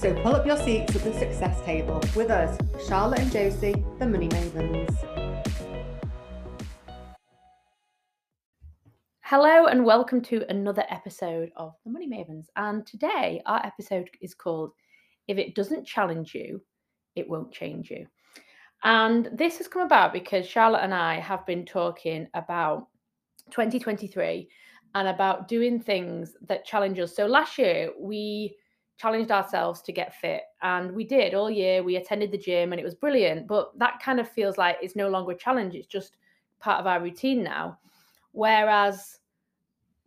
So pull up your seats at the success table with us, Charlotte and Josie, the Money Mavens. Hello and welcome to another episode of The Money Mavens. And today our episode is called If It Doesn't Challenge You, It Won't Change You. And this has come about because Charlotte and I have been talking about 2023 and about doing things that challenge us. So last year we challenged ourselves to get fit and we did all year. We attended the gym and it was brilliant but that kind of feels like it's no longer a challenge it's just part of our routine now. Whereas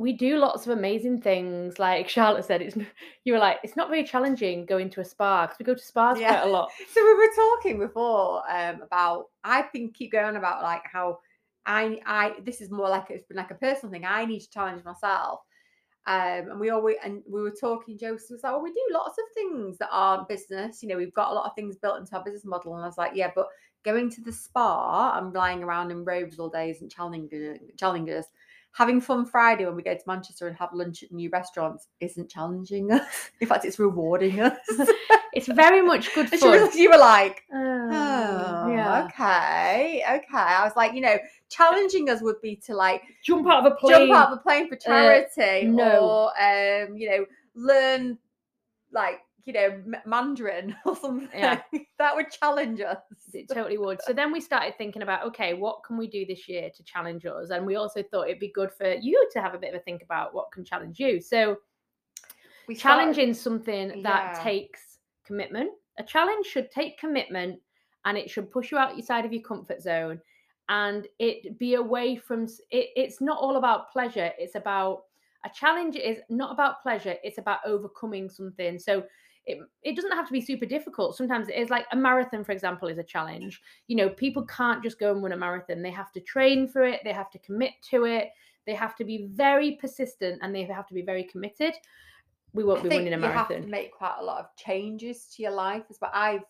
we do lots of amazing things like charlotte said it's you were like it's not very challenging going to a spa because we go to spas yeah. quite a lot. So we were talking before um, about i've been keep going about like how i i this is more like it's been like a personal thing i need to challenge myself um, and we always and we were talking. Josie was like, "Well, we do lots of things that aren't business. You know, we've got a lot of things built into our business model." And I was like, "Yeah, but going to the spa and lying around in robes all day isn't challenging. Challenging us. Having fun Friday when we go to Manchester and have lunch at new restaurants isn't challenging us. In fact, it's rewarding us. it's very much good fun. you were like, oh, oh yeah. okay, okay. I was like, you know, challenging us would be to like jump out of a plane, jump out of a plane for uh, charity, uh, no. or um, you know, learn like you know Mandarin or something. Yeah. that would challenge us. It totally would. So then we started thinking about okay, what can we do this year to challenge us? And we also thought it'd be good for you to have a bit of a think about what can challenge you. So we challenging started, something that yeah. takes commitment. A challenge should take commitment and it should push you out your side of your comfort zone and it be away from it, it's not all about pleasure it's about a challenge is not about pleasure it's about overcoming something. So it, it doesn't have to be super difficult sometimes it is like a marathon for example is a challenge. You know people can't just go and run a marathon they have to train for it they have to commit to it they have to be very persistent and they have to be very committed. We won't I be running a marathon you have to make quite a lot of changes to your life as well. I've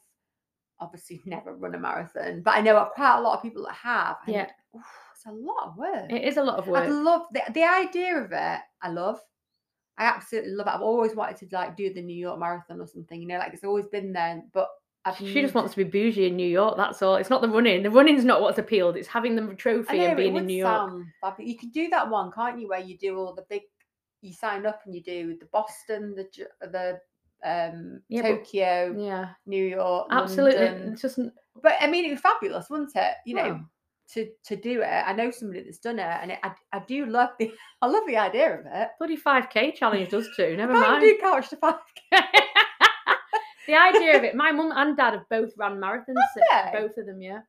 obviously never run a marathon, but I know quite a lot of people that have. yeah. Oof, it's a lot of work. It is a lot of work. I love the, the idea of it. I love. I absolutely love it. I've always wanted to like do the New York Marathon or something, you know, like it's always been there. But I've she just wants to be bougie in New York. That's all. It's not the running. The running's not what's appealed. It's having the trophy know, and being in New York. You can do that one, can't you? Where you do all the big. You sign up and you do the Boston, the the um yeah, Tokyo, but, yeah, New York, absolutely. London. It's just, but I mean, it was fabulous, wasn't it? You know, to to do it. I know somebody that's done it, and it, I I do love the I love the idea of it. Bloody five k challenge does too. Never mind. do couch to five k. the idea of it. My mum and dad have both run marathons. Both of them, yeah.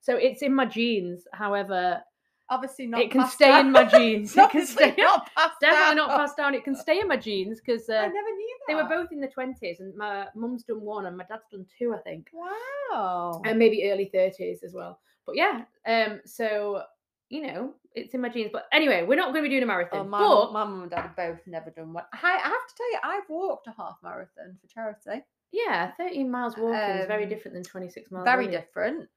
So it's in my genes. However, obviously not. It can stay down. in my jeans. it can stay not definitely down. not passed down. It can stay in my jeans because uh, I never knew that. They were both in the twenties, and my mum's done one, and my dad's done two, I think. Wow. And maybe early thirties as well. But yeah, um, so you know, it's in my jeans. But anyway, we're not going to be doing a marathon. Oh, my, but... my mum and dad have both never done one. I, I have to tell you, I've walked a half marathon for charity. Yeah, 13 miles walking um, is very um, different than 26 miles. Very running. different.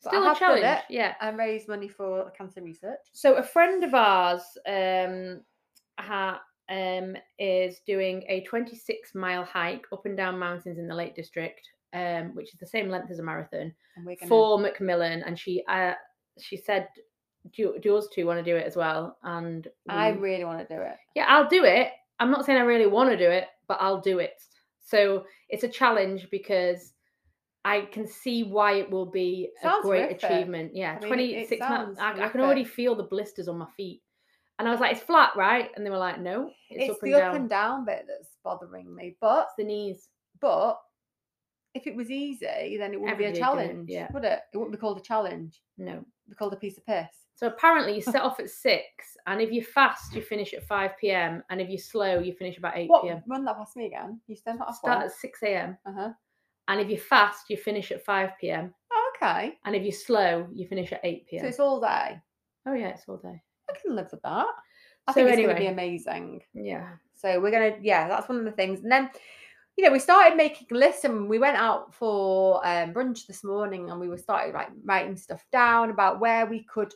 Still a challenge, yeah. And raise money for cancer research. So a friend of ours um, ha, um, is doing a 26 mile hike up and down mountains in the Lake District, um, which is the same length as a marathon gonna... for Macmillan. And she uh, she said, do, do yours two want to do it as well? And we... I really want to do it. Yeah, I'll do it. I'm not saying I really want to do it, but I'll do it. So it's a challenge because I can see why it will be sounds a great horrific. achievement. Yeah, I mean, 26 months. I, I, can already feel the blisters on my feet. And I was like, it's flat, right? And they were like, no, it's, it's up the and up and down bit that's bothering me. But it's the knees. But if it was easy, then it wouldn't Everybody be a challenge, yeah. would it? It wouldn't be called a challenge. No. It'd be called a piece of piss. So apparently you set off at six, and if you're fast, you finish at five p.m. And if you're slow, you finish about eight p.m. Run that past me again. You start off start at six a.m. Uh huh. And if you're fast, you finish at 5 p.m. Okay. And if you're slow, you finish at 8 p.m. So it's all day. oh, yeah, it's all day. I can live with that. I So think it's going to be anyway. amazing. Yeah. So we're gonna, yeah, that's one of the things. And then, you know, we started making lists and we went out for um, brunch this morning and we were started like writing stuff down about where we could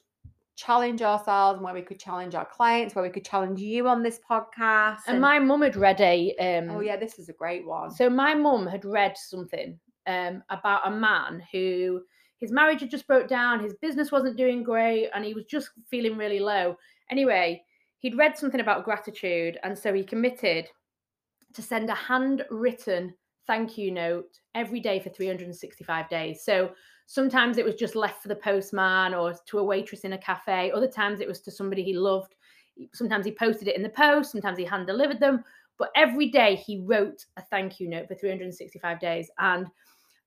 challenge ourselves and where we could challenge our clients, where we could challenge you on this podcast. And my mum had read a. Um, oh yeah, this is a great one. So my mum had read something um, about a man who his marriage had just broke down, his business wasn't doing great, and he was just feeling really low. Anyway, he'd read something about gratitude, and so he committed to send a handwritten thank you note every day for 365 days. So sometimes it was just left for the postman or to a waitress in a cafe. Other times it was to somebody he loved. Sometimes he posted it in the post. Sometimes he hand delivered them. But every day he wrote a thank you note for 365 days. And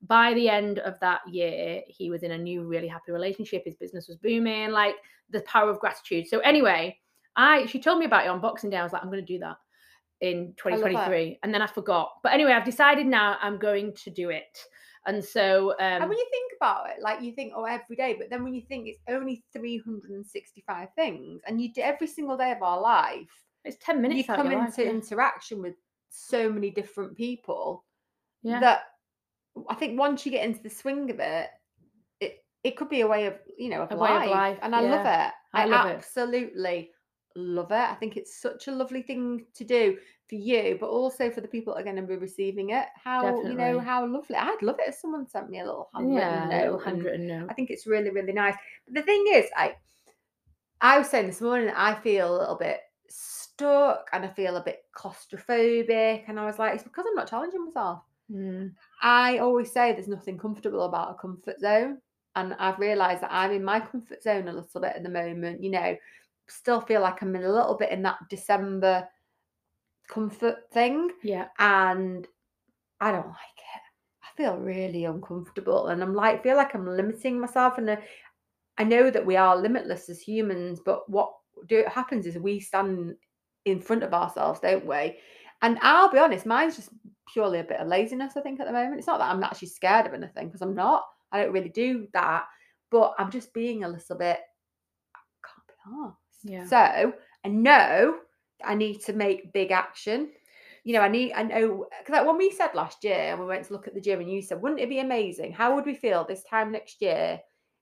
by the end of that year, he was in a new, really happy relationship. His business was booming, like the power of gratitude. So anyway, I she told me about it on Boxing Day. I was like, I'm going to do that in I love that. 2023, and then I forgot. But anyway, I've decided now I'm going to do it. And so, um, and when you think about it, like you think, oh, every day, but then when you think it's only 365 things and you do every single day of our life, it's 10 minutes. you come into life, yeah. interaction with so many different people yeah. that I think once you get into the swing of it, it it could be a way of you know of, A way of life. life, and I love it. I love it. absolutely love it. I think it's such a lovely thing to do for you, but also for the people that are going to be receiving it. How you know how lovely. I'd love it if someone sent me a little handwritten yeah, note. little and handwritten note. I think it's really really nice. But the thing is, I I was saying this morning that I feel a little bit stuck and I feel a bit claustrophobic, and I was like, it's because I'm not challenging myself. Mm. I always say there's nothing comfortable about a comfort zone. And I've realized that I'm in my comfort zone a little bit at the moment, you know, still feel like I'm in a little bit in that December comfort thing. Yeah. And I don't like it. I feel really uncomfortable. And I'm like, feel like I'm limiting myself. And uh, I know that we are limitless as humans, but what do happens is we stand in front of ourselves, don't we? And I'll be honest, mine's just purely a bit of laziness, I think, at the moment. It's not that I'm actually scared of anything because I'm not. I don't really do that. But I'm just being a little bit, I can't be arsed. Yeah. So I know I need to make big action. You know, I need, I know, because like when we said last year and we went to look at the gym and you said, wouldn't it be amazing? How would we feel this time next year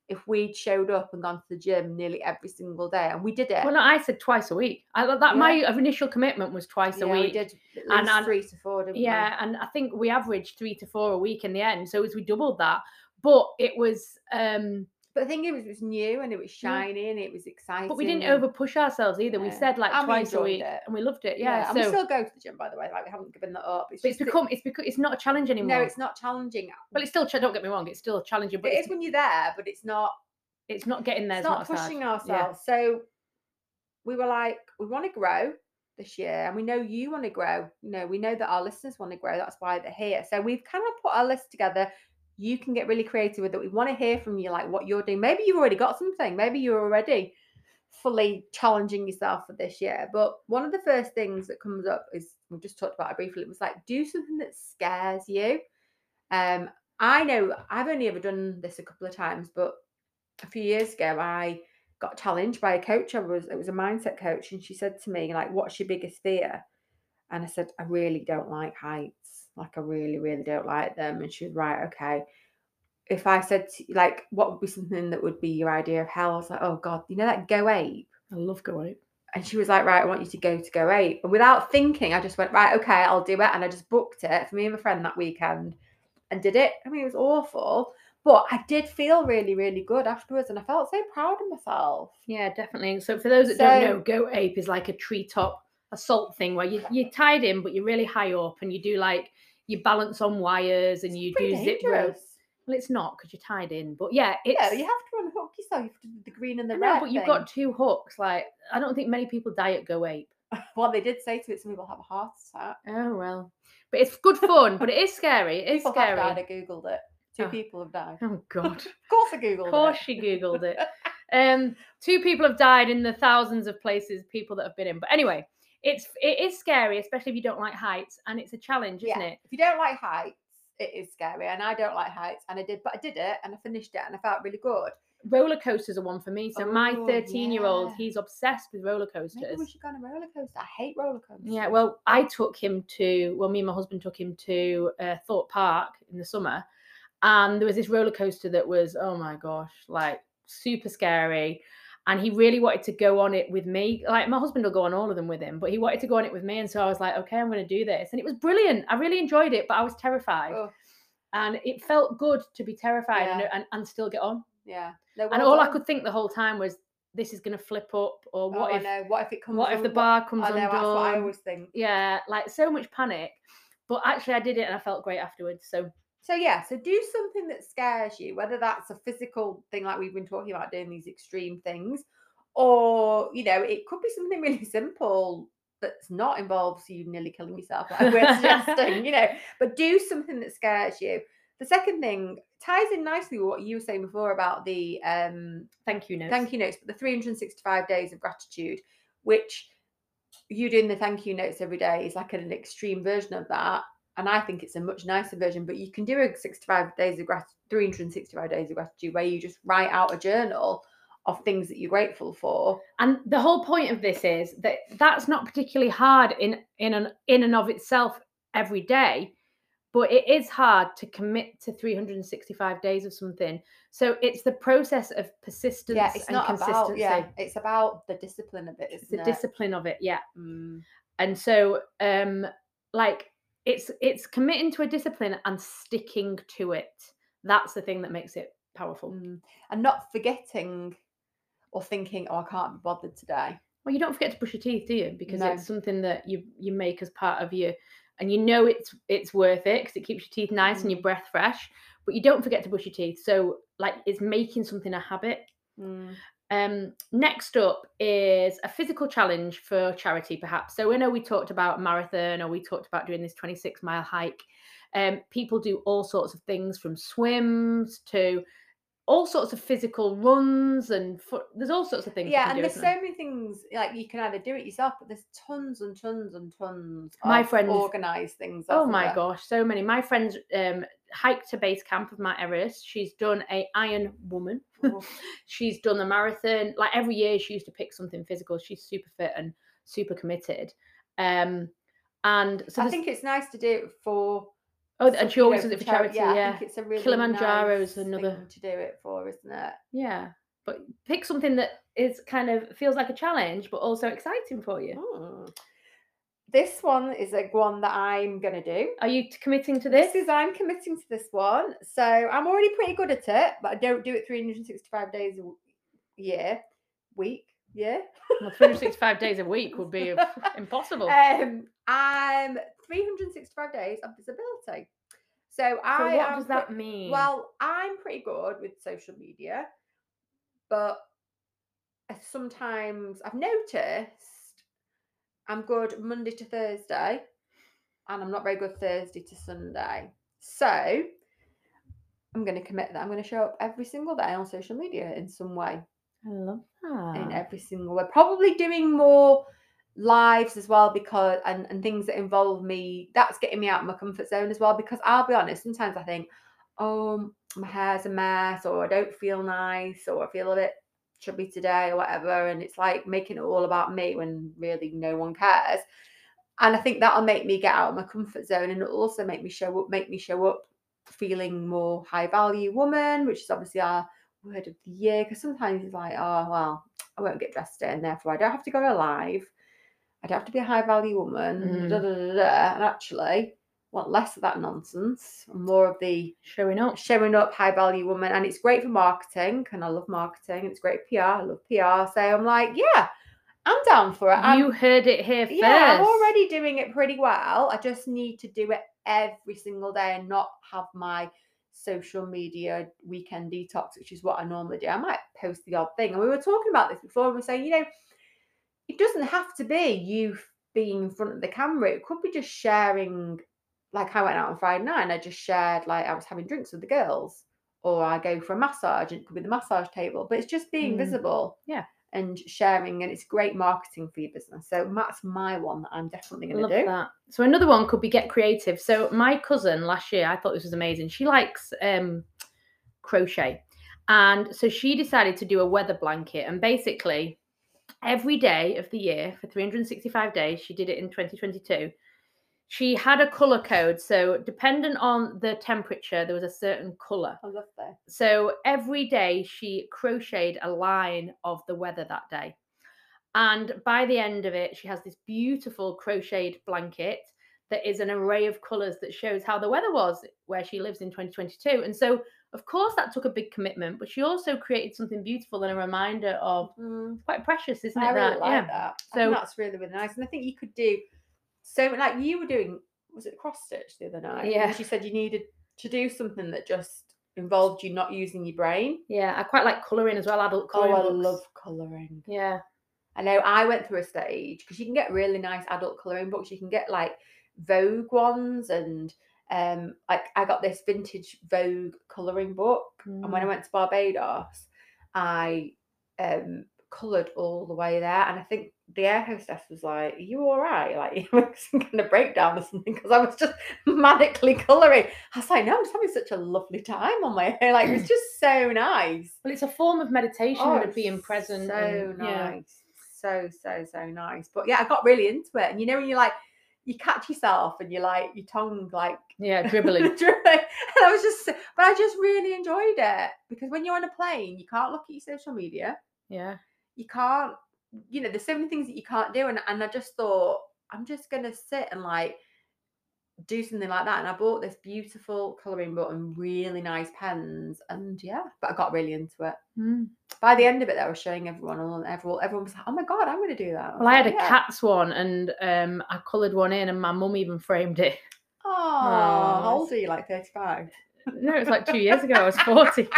if we'd showed up and gone to the gym nearly every single day? And we did it. Well, no, I said twice a week. I that my initial commitment was twice yeah, a week. we did at And- least and- three to four, didn't we? Yeah, and I think we averaged three to four a week in the end. So was we doubled that. But it was um But the thing is, it was new and it was shiny and it was exciting. but we didn't and- over push ourselves either. We Yeah. said like And we twice a enjoyed week it. and we loved it. Yeah, and we so still go to the gym, by the way. Like we haven't given that up. It's but it's just that- become it's because it's not a challenge anymore. no, it's not challenging. well it's still don't get me wrong, it's still challenging, but It it's, is when you're there, but it's not. it's not getting there. it's not pushing Yeah. ourselves. So we were like, we want to grow this year, and we know you want to grow. You know, we know that our listeners want to grow. That's why they're here. So we've kind of put our list together. You can get really creative with it. We want to hear from you, like what you're doing. Maybe you've already got something. Maybe you're already fully challenging yourself for this year. But one of the first things that comes up is we just talked about it briefly. It was like do something that scares you. Um, I know I've only ever done this a couple of times, but a few years ago I got challenged by a coach. I was it was a mindset coach, and she said to me, like, what's your biggest fear? And I said, I really don't like heights. Like I really, really don't like them. And she was right, okay. If I said to, like, what would be something that would be your idea of hell? I was like, oh God, you know that Go Ape? I love Go Ape. And she was like, right, I want you to go to Go Ape. And without thinking, I just went, right, okay, I'll do it. And I just booked it for me and my friend that weekend and did it. I mean, it was awful, but I did feel really, really good afterwards. And I felt so proud of myself. Yeah, definitely. So for those that So- don't know, Go Ape is like a treetop assault thing where you you're tied in, but you're really high up, and you do like you balance on wires and you do zip ropes. Well, it's not because you're tied in, but yeah, it's. Yeah, you have to unhook yourself. You have to do the green and the red. but you've thing. got two hooks. Like I don't think many people die at Go Ape. Well, they did say to it, some people have a heart attack. Oh well, but it's good fun. but it is scary. It is People have scary. died. I googled it. Two Oh. people have died. Oh God. Of course, I googled it. Of course, it. she googled it. Um, two people have died in the thousands of places people that have been in. But anyway, it's it is scary, especially if you don't like heights, and it's a challenge, isn't Yeah. it? If you don't like heights, it is scary, and I don't like heights, and I did, but I did it, and I finished it, and I felt really good. Roller coasters are one for me. So my Oh, 13 year old, yeah. he's obsessed with roller coasters. Maybe we should go on a roller coaster. I hate roller coasters. Yeah, well, I took him to, well, me and my husband took him to uh, Thorpe Park in the summer, and there was this roller coaster that was, oh my gosh, like super scary. And he really wanted to go on it with me. Like, my husband will go on all of them with him, but he wanted to go on it with me. And so I was like, okay, I'm going to do this. And it was brilliant. I really enjoyed it, but I was terrified. Oh, And it felt good to be terrified and, Yeah. and, and still get on. yeah. No, and all I could think the whole time was, this is going to flip up, or what oh, if, I know. What if it comes? what if the bar comes I know. That's what I always think. yeah, like so much panic. But actually, I did it and I felt great afterwards. So So yeah, so do something that scares you, whether that's a physical thing like we've been talking about doing these extreme things, or you know, it could be something really simple that's not involves you nearly killing yourself, like we're suggesting, you know, but do something that scares you. The second thing ties in nicely with what you were saying before about the um thank you, notes. thank you notes, but the 365 days of gratitude, which you doing the thank you notes every day is like an extreme version of that. And I think it's a much nicer version, but you can do a 65 days of gratitude, 365 days of gratitude where you just write out a journal of things that you're grateful for. And the whole point of this is that that's not particularly hard in in an in and of itself every day, but it is hard to commit to 365 days of something. So it's the process of persistence Yeah, it's and not consistency. about, yeah, it's about the discipline of it, It's the it? discipline of it, yeah. Mm, And so um like it's it's committing to a discipline and sticking to it. That's the thing that makes it powerful. mm. And not forgetting or thinking, oh, I can't be bothered today. Well, you don't forget to brush your teeth, do you? Because No. it's something that you you make as part of you, and you know it's it's worth it because it keeps your teeth nice and your Mm. breath fresh. But you don't forget to brush your teeth. So like it's making something a habit. Mm. Um, next up is a physical challenge for charity, perhaps. So I know we talked about marathon or we talked about doing this 26 mile hike. Um, people do all sorts of things from swims to all sorts of physical runs and fo- there's all sorts of things. Yeah, and do, there's isn't there? so many things like you can either do it yourself, but there's tons and tons and tons My of friends- organized things. Oh my there? gosh, so many. My friends um hiked to base camp of Mount Everest. She's done a Iron Woman. She's done a marathon. Like every year, she used to pick something physical. She's super fit and super committed. Um, and so I think it's nice to do it for. Oh, and she always does it for chari- charity. Yeah, Yeah, I think it's a really Kilimanjaro's nice another- thing to do it for, isn't it? yeah. But pick something that is kind of feels like a challenge, but also exciting for you. Mm. This one is a one that I'm gonna do. Are you committing to this? This is I'm committing to this one, so I'm already pretty good at it, but I don't do it 365 days a year, week, year. well, 365 days a week would be impossible. Um, I'm 365 days of disability. So I what am does that mean? Well, I'm pretty good with social media, but sometimes I've noticed I'm good Monday to Thursday, and I'm not very good Thursday to Sunday. So I'm going to commit that I'm going to show up every single day on social media in some way I love that. in every single way. Probably doing more lives as well because and, and things that involve me. That's getting me out of my comfort zone as well. Because I'll be honest, sometimes I think, oh, my hair's a mess, or I don't feel nice, or I feel a bit chubby today, or whatever. And it's like making it all about me when really no one cares. And I think that'll make me get out of my comfort zone, and it'll also make me show up, make me show up feeling more high value woman, which is obviously our word of the year because sometimes it's like, oh well, I won't get dressed in, therefore I don't have to go to live. I don't have to be a high value woman. Mm. Da, da, da. And actually, want less of that nonsense and more of the Showing up. showing up high value woman. And it's great for marketing, and I love marketing. And it's great PR. I love PR. So I'm like, yeah, I'm down for it. I'm- you heard it here first. yeah, I'm already doing it pretty well. I just need to do it every single day and not have my social media weekend detox, which is what I normally do. I might post the odd thing. And we were talking about this before. We were saying, you know, it doesn't have to be you being in front of the camera. It could be just sharing. Like I went out on Friday night and I just shared like I was having drinks with the girls, or I go for a massage and it could be the massage table. But it's just being Mm. visible. Yeah. and sharing, and it's great marketing for your business. So that's my one that I'm definitely going to do. That. So another one could be get creative. So my cousin last year, I thought this was amazing. She likes um, crochet, and so she decided to do a weather blanket, and basically every day of the year for 365 days, she did it in 2022 she had a color code. So, dependent on the temperature, there was a certain color. I love that. So, every day she crocheted a line of the weather that day. And by the end of it, she has this beautiful crocheted blanket that is an array of colors that shows how the weather was where she lives in 2022. And so, of course, that took a big commitment, but she also created something beautiful and a reminder of mm. quite precious, isn't I it? Really that? like yeah. that. So that's really, really nice. And I think you could do so like you were doing was it cross stitch the other night? Yeah. She said you needed to do something that just involved you not using your brain. Yeah, I quite like colouring as well, adult colouring. Oh, I books. love colouring. Yeah. I know I went through a stage because you can get really nice adult colouring books. You can get like Vogue ones and um like I got this vintage Vogue colouring book. Mm. And when I mm. went to Barbados, I um coloured all the way there. And I think the air hostess was like, Are you all right? Like, you were some kind of breakdown or something because I was just manically colouring. I was like, No, I'm just having such a lovely time on my hair. Like, it was just so nice. Well, it's a form of meditation oh, of being present. So and, nice. Yeah. So, so, so nice. But yeah, I got really into it. And you know, when you're like, you catch yourself and you're like your tongue like yeah dribbling. dribbling. And i was just but i just really enjoyed it because when you're on a plane you can't look at your social media. Yeah. You can't you know there's so many things that you can't do and, and i just thought i'm just gonna sit and like do something like that and i bought this beautiful coloring book and really nice pens and yeah but i got really into it mm. by the end of it i was showing everyone and everyone everyone was like oh my god i'm gonna do that I well i had a yeah. cat's one and um i colored one in and my mum even framed it oh, oh how old are you like 35 no, it was like two years ago. I was 40. she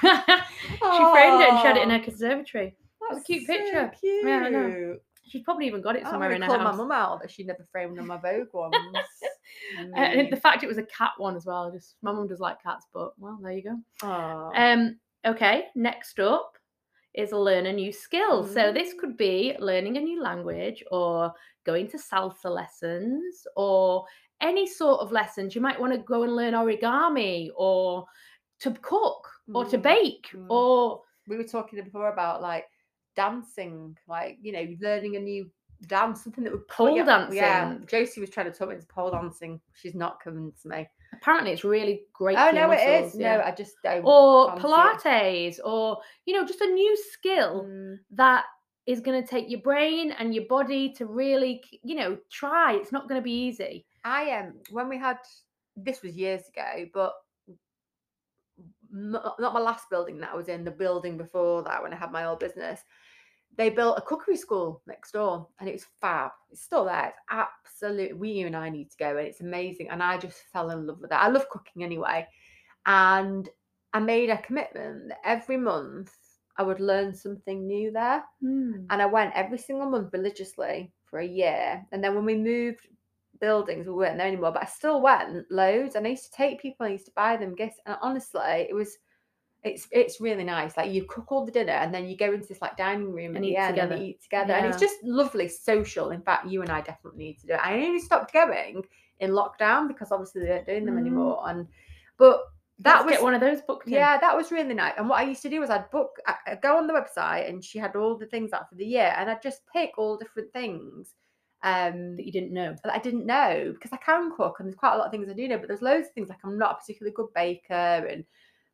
framed it and showed it in her conservatory. That's a cute so picture. Cute. Yeah, I know. She's probably even got it somewhere in her house. my mum out that she never framed one of my Vogue ones. mm. And the fact it was a cat one as well. Just my mum does like cats, but well, there you go. Aww. Um. Okay. Next up is learn a new skill. Mm. So this could be learning a new language, or going to salsa lessons, or any sort of lessons. You might want to go and learn origami, or to cook, or to mm. bake, mm. or we were talking before about like dancing, like you know, learning a new dance, something that would pole dancing. Yeah, Josie was trying to talk me into pole dancing. She's not convinced me. Apparently, it's really great. Oh no, muscles, it is. Yeah. No, I just don't. Or Pilates, it. or you know, just a new skill mm. that is going to take your brain and your body to really, you know, try. It's not going to be easy. I am um, when we had this was years ago, but not my last building that I was in, the building before that when I had my old business, they built a cookery school next door and it was fab. It's still there. It's absolutely, we, you and I need to go and it's amazing. And I just fell in love with it. I love cooking anyway. And I made a commitment that every month I would learn something new there. Mm. And I went every single month religiously for a year. And then when we moved buildings. We weren't there anymore, but I still went loads, and I used to take people. I used to buy them gifts, and honestly, it was. It's it's really nice. Like you cook all the dinner and then you go into this like dining room and eat together. and eat together, yeah. and it's just lovely social. In fact, you and I definitely need to do it. I only stopped going in lockdown because obviously they aren't doing them mm. anymore. And but that Let's was get one of those booked. In. Yeah, that was really nice. And what I used to do was I'd book, I'd go on the website, and she had all the things out for the year, and I'd just pick all different things um, that you didn't know that I didn't know because I can cook and there's quite a lot of things I do know, but there's loads of things like I'm not a particularly good baker and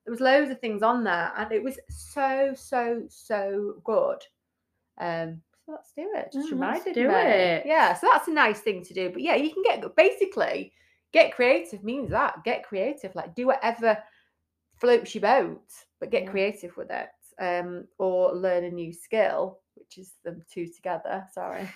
there was loads of things on there and it was so so so good. Um, so let's do it. Just oh, reminded do me. it. Yeah, so that's a nice thing to do. But yeah, you can get basically get creative means that get creative, like do whatever floats your boat, but get yeah. creative with it. Um, or learn a new skill which is the two together. Sorry.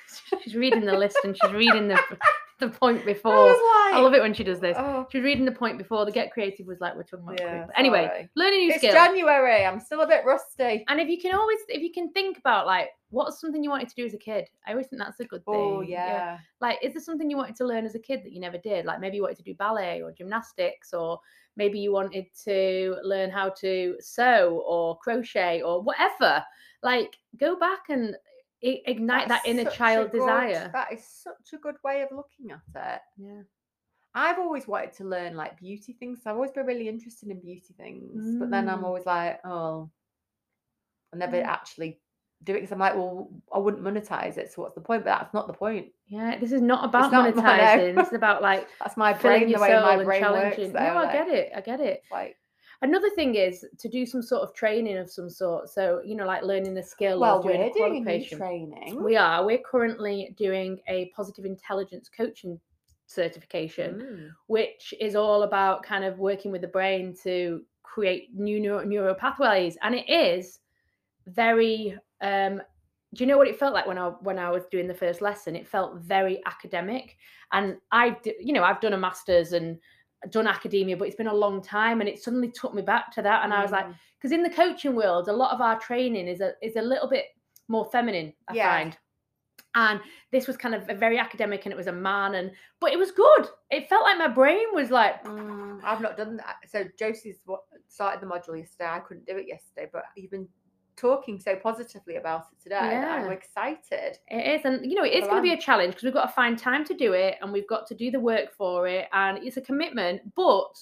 she's reading the list and she's reading the the point I before. I like, love it when she does this. oh, She was reading the point before. The get creative was like we're talking about. Yeah, anyway, sorry. learn a new it's skill. January. I'm still a bit rusty. And if you can always, if you can think about like what's something you wanted to do as a kid, I always think that's a good oh, thing. Oh yeah. Like, is there something you wanted to learn as a kid that you never did? Like maybe you wanted to do ballet or gymnastics, or maybe you wanted to learn how to sew or crochet or whatever. Like, go back and i- ignite That's that inner child good- desire. That is such a good way of looking at it. Yeah. I've always wanted to learn like beauty things. I've always been really interested in beauty things, but then I'm Mm. always like, oh, I never Mm. actually do it because I'm like, well, I wouldn't monetize it. So what's the point? But that's not the point. Yeah, this is not about not- monetizing. This is about like That's my brain, the way my brain works. though, no, I like- get it. I get it. Like, Another thing is to do some sort of training of some sort. So you know, like learning a skill well, or doing we're doing training. We are. We're currently doing a positive intelligence coaching certification, Mm. which is all about kind of working with the brain to create new neuro, neural pathways. And it is very. Um, do you know what it felt like when I when I was doing the first lesson? It felt very academic, and I, you know, I've done a master's and done academia, but it's been a long time, and it suddenly took me back to that. And I was like, Mm. because in the coaching world, a lot of our training is a is a little bit more feminine. I Yeah. find. And this was kind of a very academic, and it was a man, and but it was good. It felt like my brain was like, Mm, I've not done that. So Josie's what started the module yesterday. I couldn't do it yesterday, but you've been talking so positively about it today. that I'm excited. It is, and you know, it is going to be a challenge because we've got to find time to do it, and we've got to do the work for it, and it's a commitment. But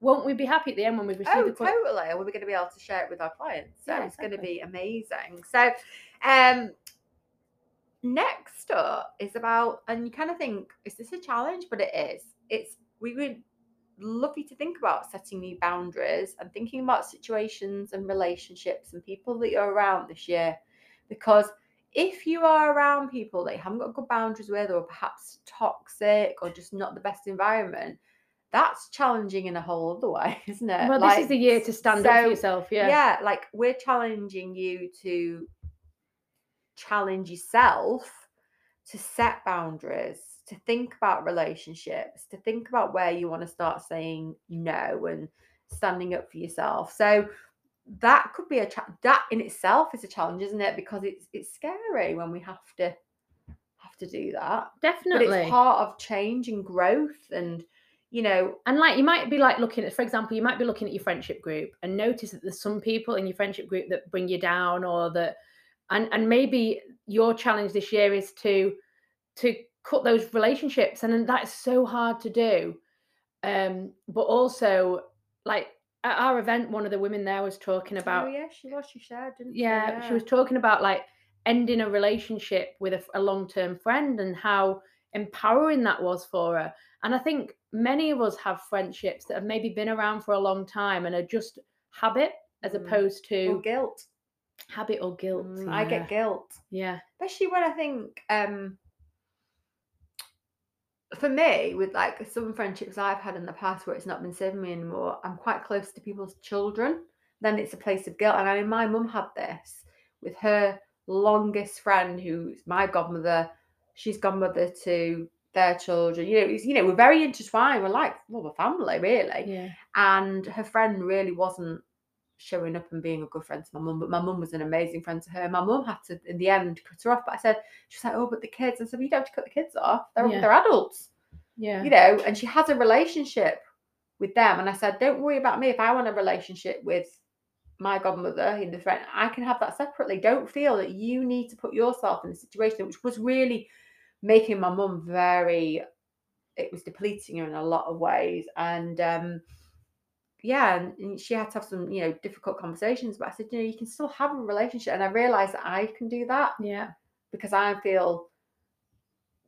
won't we be happy at the end when we've received Oh, the qu- totally. And we're going to be able to share it with our clients. So Yeah, it's going to be amazing. So, um, next up is about, and you kind of think, is this a challenge? But it is. It's we would love you to think about setting new boundaries and thinking about situations and relationships and people that you're around this year, because if you are around people that you haven't got good boundaries with, or perhaps toxic, or just not the best environment, that's challenging in a whole other way, isn't it? Well, this is the year to stand up so, for yourself. Yeah. yeah, like we're challenging you to challenge yourself to set boundaries, to think about relationships, to think about where you want to start saying no and standing up for yourself. So that could be a cha- that in itself is a challenge, isn't it? Because it's it's scary when we have to have to do that. But Definitely. it's part of change and growth and you know, And like you might be like looking at, for example, you might be looking at your friendship group and notice that there's some people in your friendship group that bring you down or that and and maybe your challenge this year is to to cut those relationships and that's so hard to do. Um, but also like at our event, one of the women there was talking about oh yeah, she was, she shared, didn't she? yeah, she was talking about like ending a relationship with a, a long-term friend and how empowering that was for her and i think many of us have friendships that have maybe been around for a long time and are just habit as Mm. opposed or to guilt. habit or guilt Mm, I get guilt. yeah especially when I think um for me with like some friendships I've had in the past where it's not been serving me anymore, I'm quite close to people's children. Then it's a place of guilt. And I mean my mum had this with her longest friend who's my godmother. She's godmother to their children. You know, it's, you know, we're very intertwined. We're like, well, we're family, really yeah and her friend really wasn't showing up and being a good friend to my mum but my mum was an amazing friend to her. My mum had to in the end cut her off but i said she was like oh but the kids i said you don't have to cut the kids off. They're, Yeah. they're adults. Yeah. You know and she has a relationship with them and i said don't worry about me. If i want a relationship with my godmother in the friend i can have that separately. Don't feel that you need to put yourself in a situation which was really making my mum very it was depleting her in a lot of ways. And um yeah and, she had to have some you know difficult conversations but i said you know you can still have a relationship and i realized that i can do that yeah. because i feel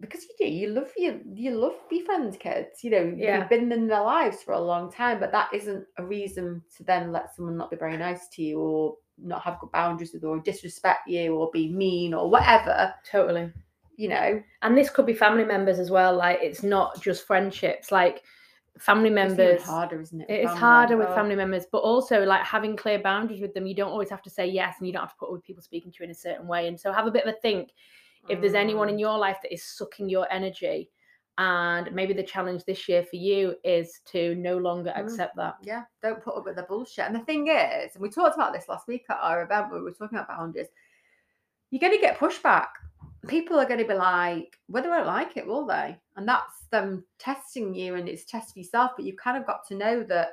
because you do you love you you love befriend kids you know Yeah. you've been in their lives for a long time but that isn't a reason to then let someone not be very nice to you or not have good boundaries with or disrespect you or be mean or whatever. Totally. You know? And this could be family members as well like it's not just friendships like family members, it's harder isn't it it is harder with Oh. family members, but also like having clear boundaries with them. You don't always have to say yes, and you don't have to put up with people speaking to you in a certain way. And so have a bit of a think if there's anyone in Mm. your life that is sucking your energy And maybe the challenge this year for you is to no longer Mm. accept that. Yeah, don't put up with the bullshit. And the thing is, and we talked about this last week at our event where we were talking about boundaries, you're going to get pushback. People are going to be like, well, they won't like it, will they? And that's them testing you and it's testing yourself. But you've kind of got to know that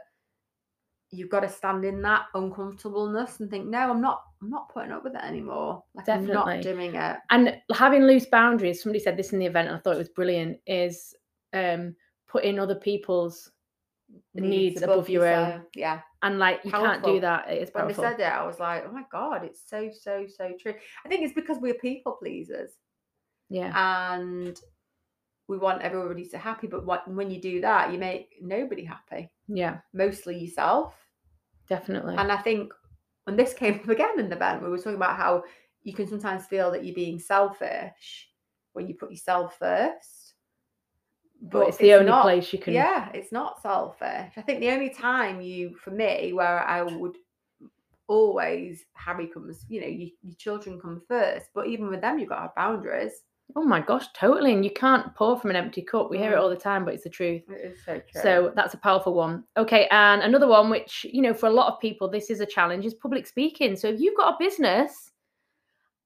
you've got to stand in that uncomfortableness and think, no, I'm not, I'm not putting up with it anymore. Like I'm not doing it. And having loose boundaries, somebody said this in the event, and I thought it was brilliant, is um, putting other people's needs above your own. own. Yeah. And like you can't do that. It is When powerful. they said it, I was like, oh my God, it's so, so, so true. I think it's because we're people pleasers. yeah. and we want everybody to happy but what, when you do that you make nobody happy Yeah. mostly yourself Definitely. and i think when this came up again in the event we were talking about how you can sometimes feel that you're being selfish when you put yourself first but it's the only not- place you can. yeah it's not selfish i think the only time you for me where i would always harry comes you know you, your children come first but even with them you've got to have boundaries Oh my gosh, totally. And you can't pour from an empty cup. We hear it Mm. all the time, but it's the truth. it is so true So that's a powerful one. Okay, and another one, which you know, for a lot of people, this is a challenge, is public speaking. So if you've got a business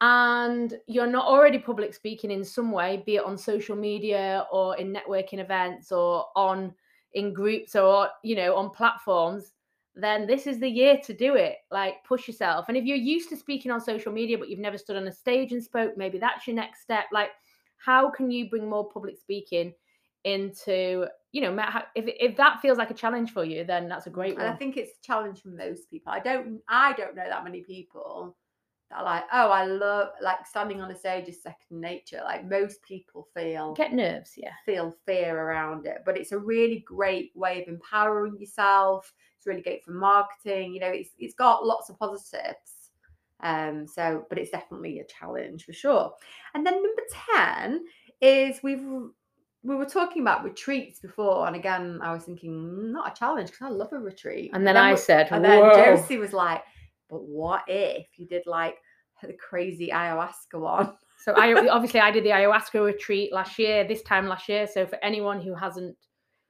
and you're not already public speaking in some way, be it on social media or in networking events or on in groups or you know on platforms, then this is the year to do it. Like push yourself. And if you're used to speaking on social media but you've never stood on a stage and spoke, maybe that's your next step. Like, how can you bring more public speaking into you know if if that feels like a challenge for you then that's a great one. and I think it's a challenge for most people. I don't I don't know that many people that like, oh, I love like standing on a stage is second nature. Like most people feel get nerves yeah feel fear around it. But it's a really great way of empowering yourself. It's really great for marketing. You know, it's it's got lots of positives. Um, so but it's definitely a challenge for sure. And then number 10 is we've we were talking about retreats before, and again, I was thinking "Mm, not a challenge because I love a retreat. and then i we- said and then Whoa. Josie was like, "But what if you did like the crazy ayahuasca one?" so i obviously i did the ayahuasca retreat last year this time last year so for anyone who hasn't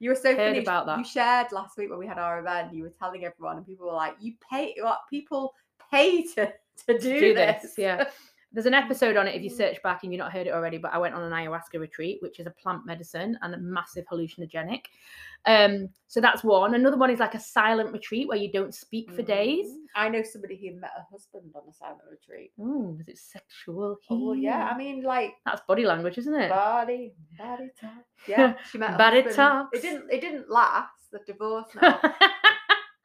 You were so Heard funny. about that. You shared last week when we had our event. You were telling everyone, and people were like, "You pay what? People pay to to do, do this." this yeah there's an episode on it if you search back and you've not heard it already but i went on an ayahuasca retreat which is a plant medicine and a massive hallucinogenic um so that's one another one is like a silent retreat where you don't speak for days Mm. I know somebody who met her husband on a silent retreat. oh is it sexual Oh yeah, I mean, like that's body language isn't it body, body talk. Yeah, she met Body talks. It didn't. It didn't last. The divorce now.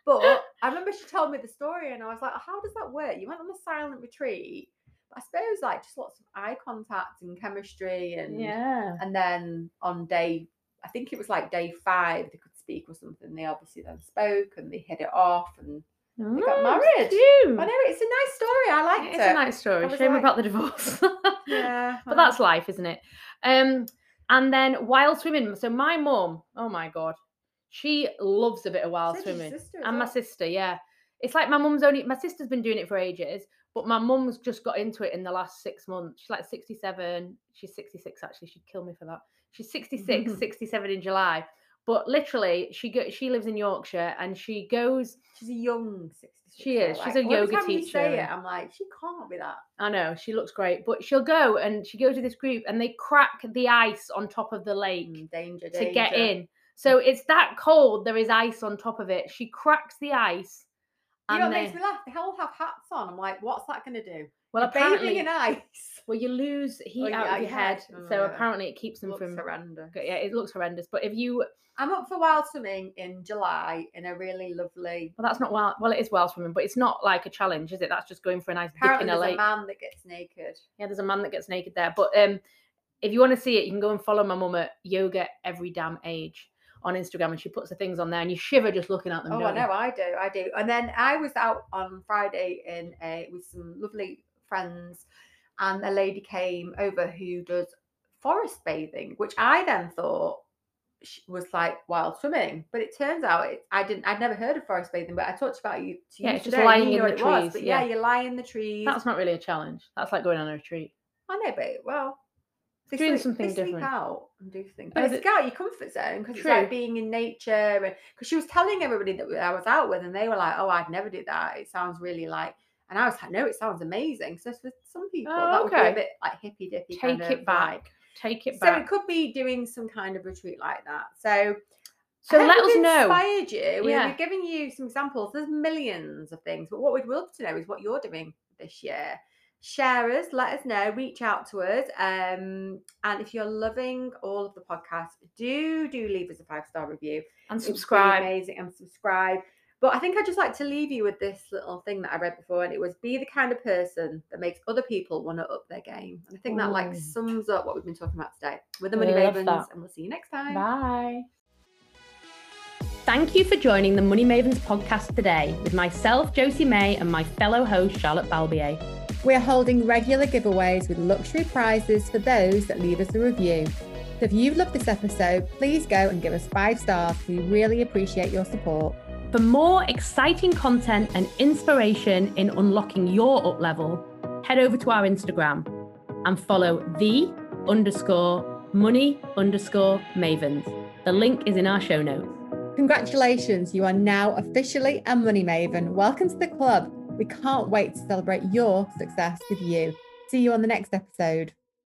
But I remember she told me the story, and I was like, "How does that work? You went on a silent retreat, but I suppose like just lots of eye contact and chemistry, and yeah and then on day, I think it was like day five, they could speak or something. They obviously then spoke, and they hit it off, and they got married. cute. I know it's a nice story. I liked it's it. It's a nice story shame like- about the divorce yeah, but that's life isn't it um and then wild swimming so my mum oh my god she loves a bit of wild So swimming sister and my well. sister yeah it's like my mum's only my sister's been doing it for ages but my mum's just got into it in the last six months she's like 67 she's 66 actually she'd kill me for that she's 66 67 in july but literally she go she lives in yorkshire and she goes She's a young sixty. She is. She's a yoga time You teacher say it, I'm like, she can't be that. I know she looks great, but she'll go and she goes to this group and they crack the ice on top of the lake Mm, danger, to get in. So it's that cold. There is ice on top of it. She cracks the ice, You know what makes me laugh? They all have hats on. I'm like, what's that going to do? well, You're apparently, in ice. well, you lose heat yeah, out of your head. head. So Oh, apparently, it keeps them Looks from. horrendous. Yeah, it looks horrendous. But if you, I'm up for wild swimming in July in a really lovely. well, that's not wild. Well, it is wild swimming, but it's not like a challenge, is it? That's just going for a nice dip in a there's a man that gets naked. Yeah, there's a man that gets naked there. But um, if you want to see it, you can go and follow my mum at Yoga Every Damn Age on Instagram, and she puts the things on there, and you shiver just looking at them. Oh, I know, I do, I do. And then I was out on Friday in a with some lovely friends, and a lady came over who does forest bathing, which I then thought was like wild swimming, but it turns out it, I didn't. I'd never heard of forest bathing, but I talked about you. To Yeah, you just lying you in know the it was, trees, But yeah, yeah. you lie in the trees. That's not really a challenge. That's like going on a retreat. I know, but well, They Doing sleep- something they sleep different. out and do things. Oh, But it's out your comfort zone because it's like being in nature. And because she was telling everybody that I was out with, and they were like, "Oh, I'd never do that. It sounds really like." And I was like, "No, it sounds amazing." So for some people, Oh, that would be a bit like hippy dippy. Take kind it of back. like- Take it So back. So it could be doing some kind of retreat like that. So So let us know. Inspired you. We- Yeah. We've given you some examples. There's millions of things, but what we'd love to know is what you're doing this year. Share us, let us know, reach out to us. Um, and if you're loving all of the podcasts, do do leave us a five star review. And It would be subscribe. amazing, and subscribe. But I think I'd just like to leave you with this little thing that I read before, and it was be the kind of person that makes other people want to up their game. And I think that like sums up what we've been talking about today. With the Money Love Mavens, that. and we'll see you next time. Bye. Thank you for joining the Money Mavens podcast today with myself, Josie May, and my fellow host, Charlotte Balbier. We're holding regular giveaways with luxury prizes for those that leave us a review. So if you've loved this episode, please go and give us five stars. We really appreciate your support. For more exciting content and inspiration in unlocking your up level, head over to our Instagram and follow the underscore money underscore mavens. The link is in our show notes. Congratulations, you are now officially a money maven. Welcome to the club. We can't wait to celebrate your success with you. See you on the next episode.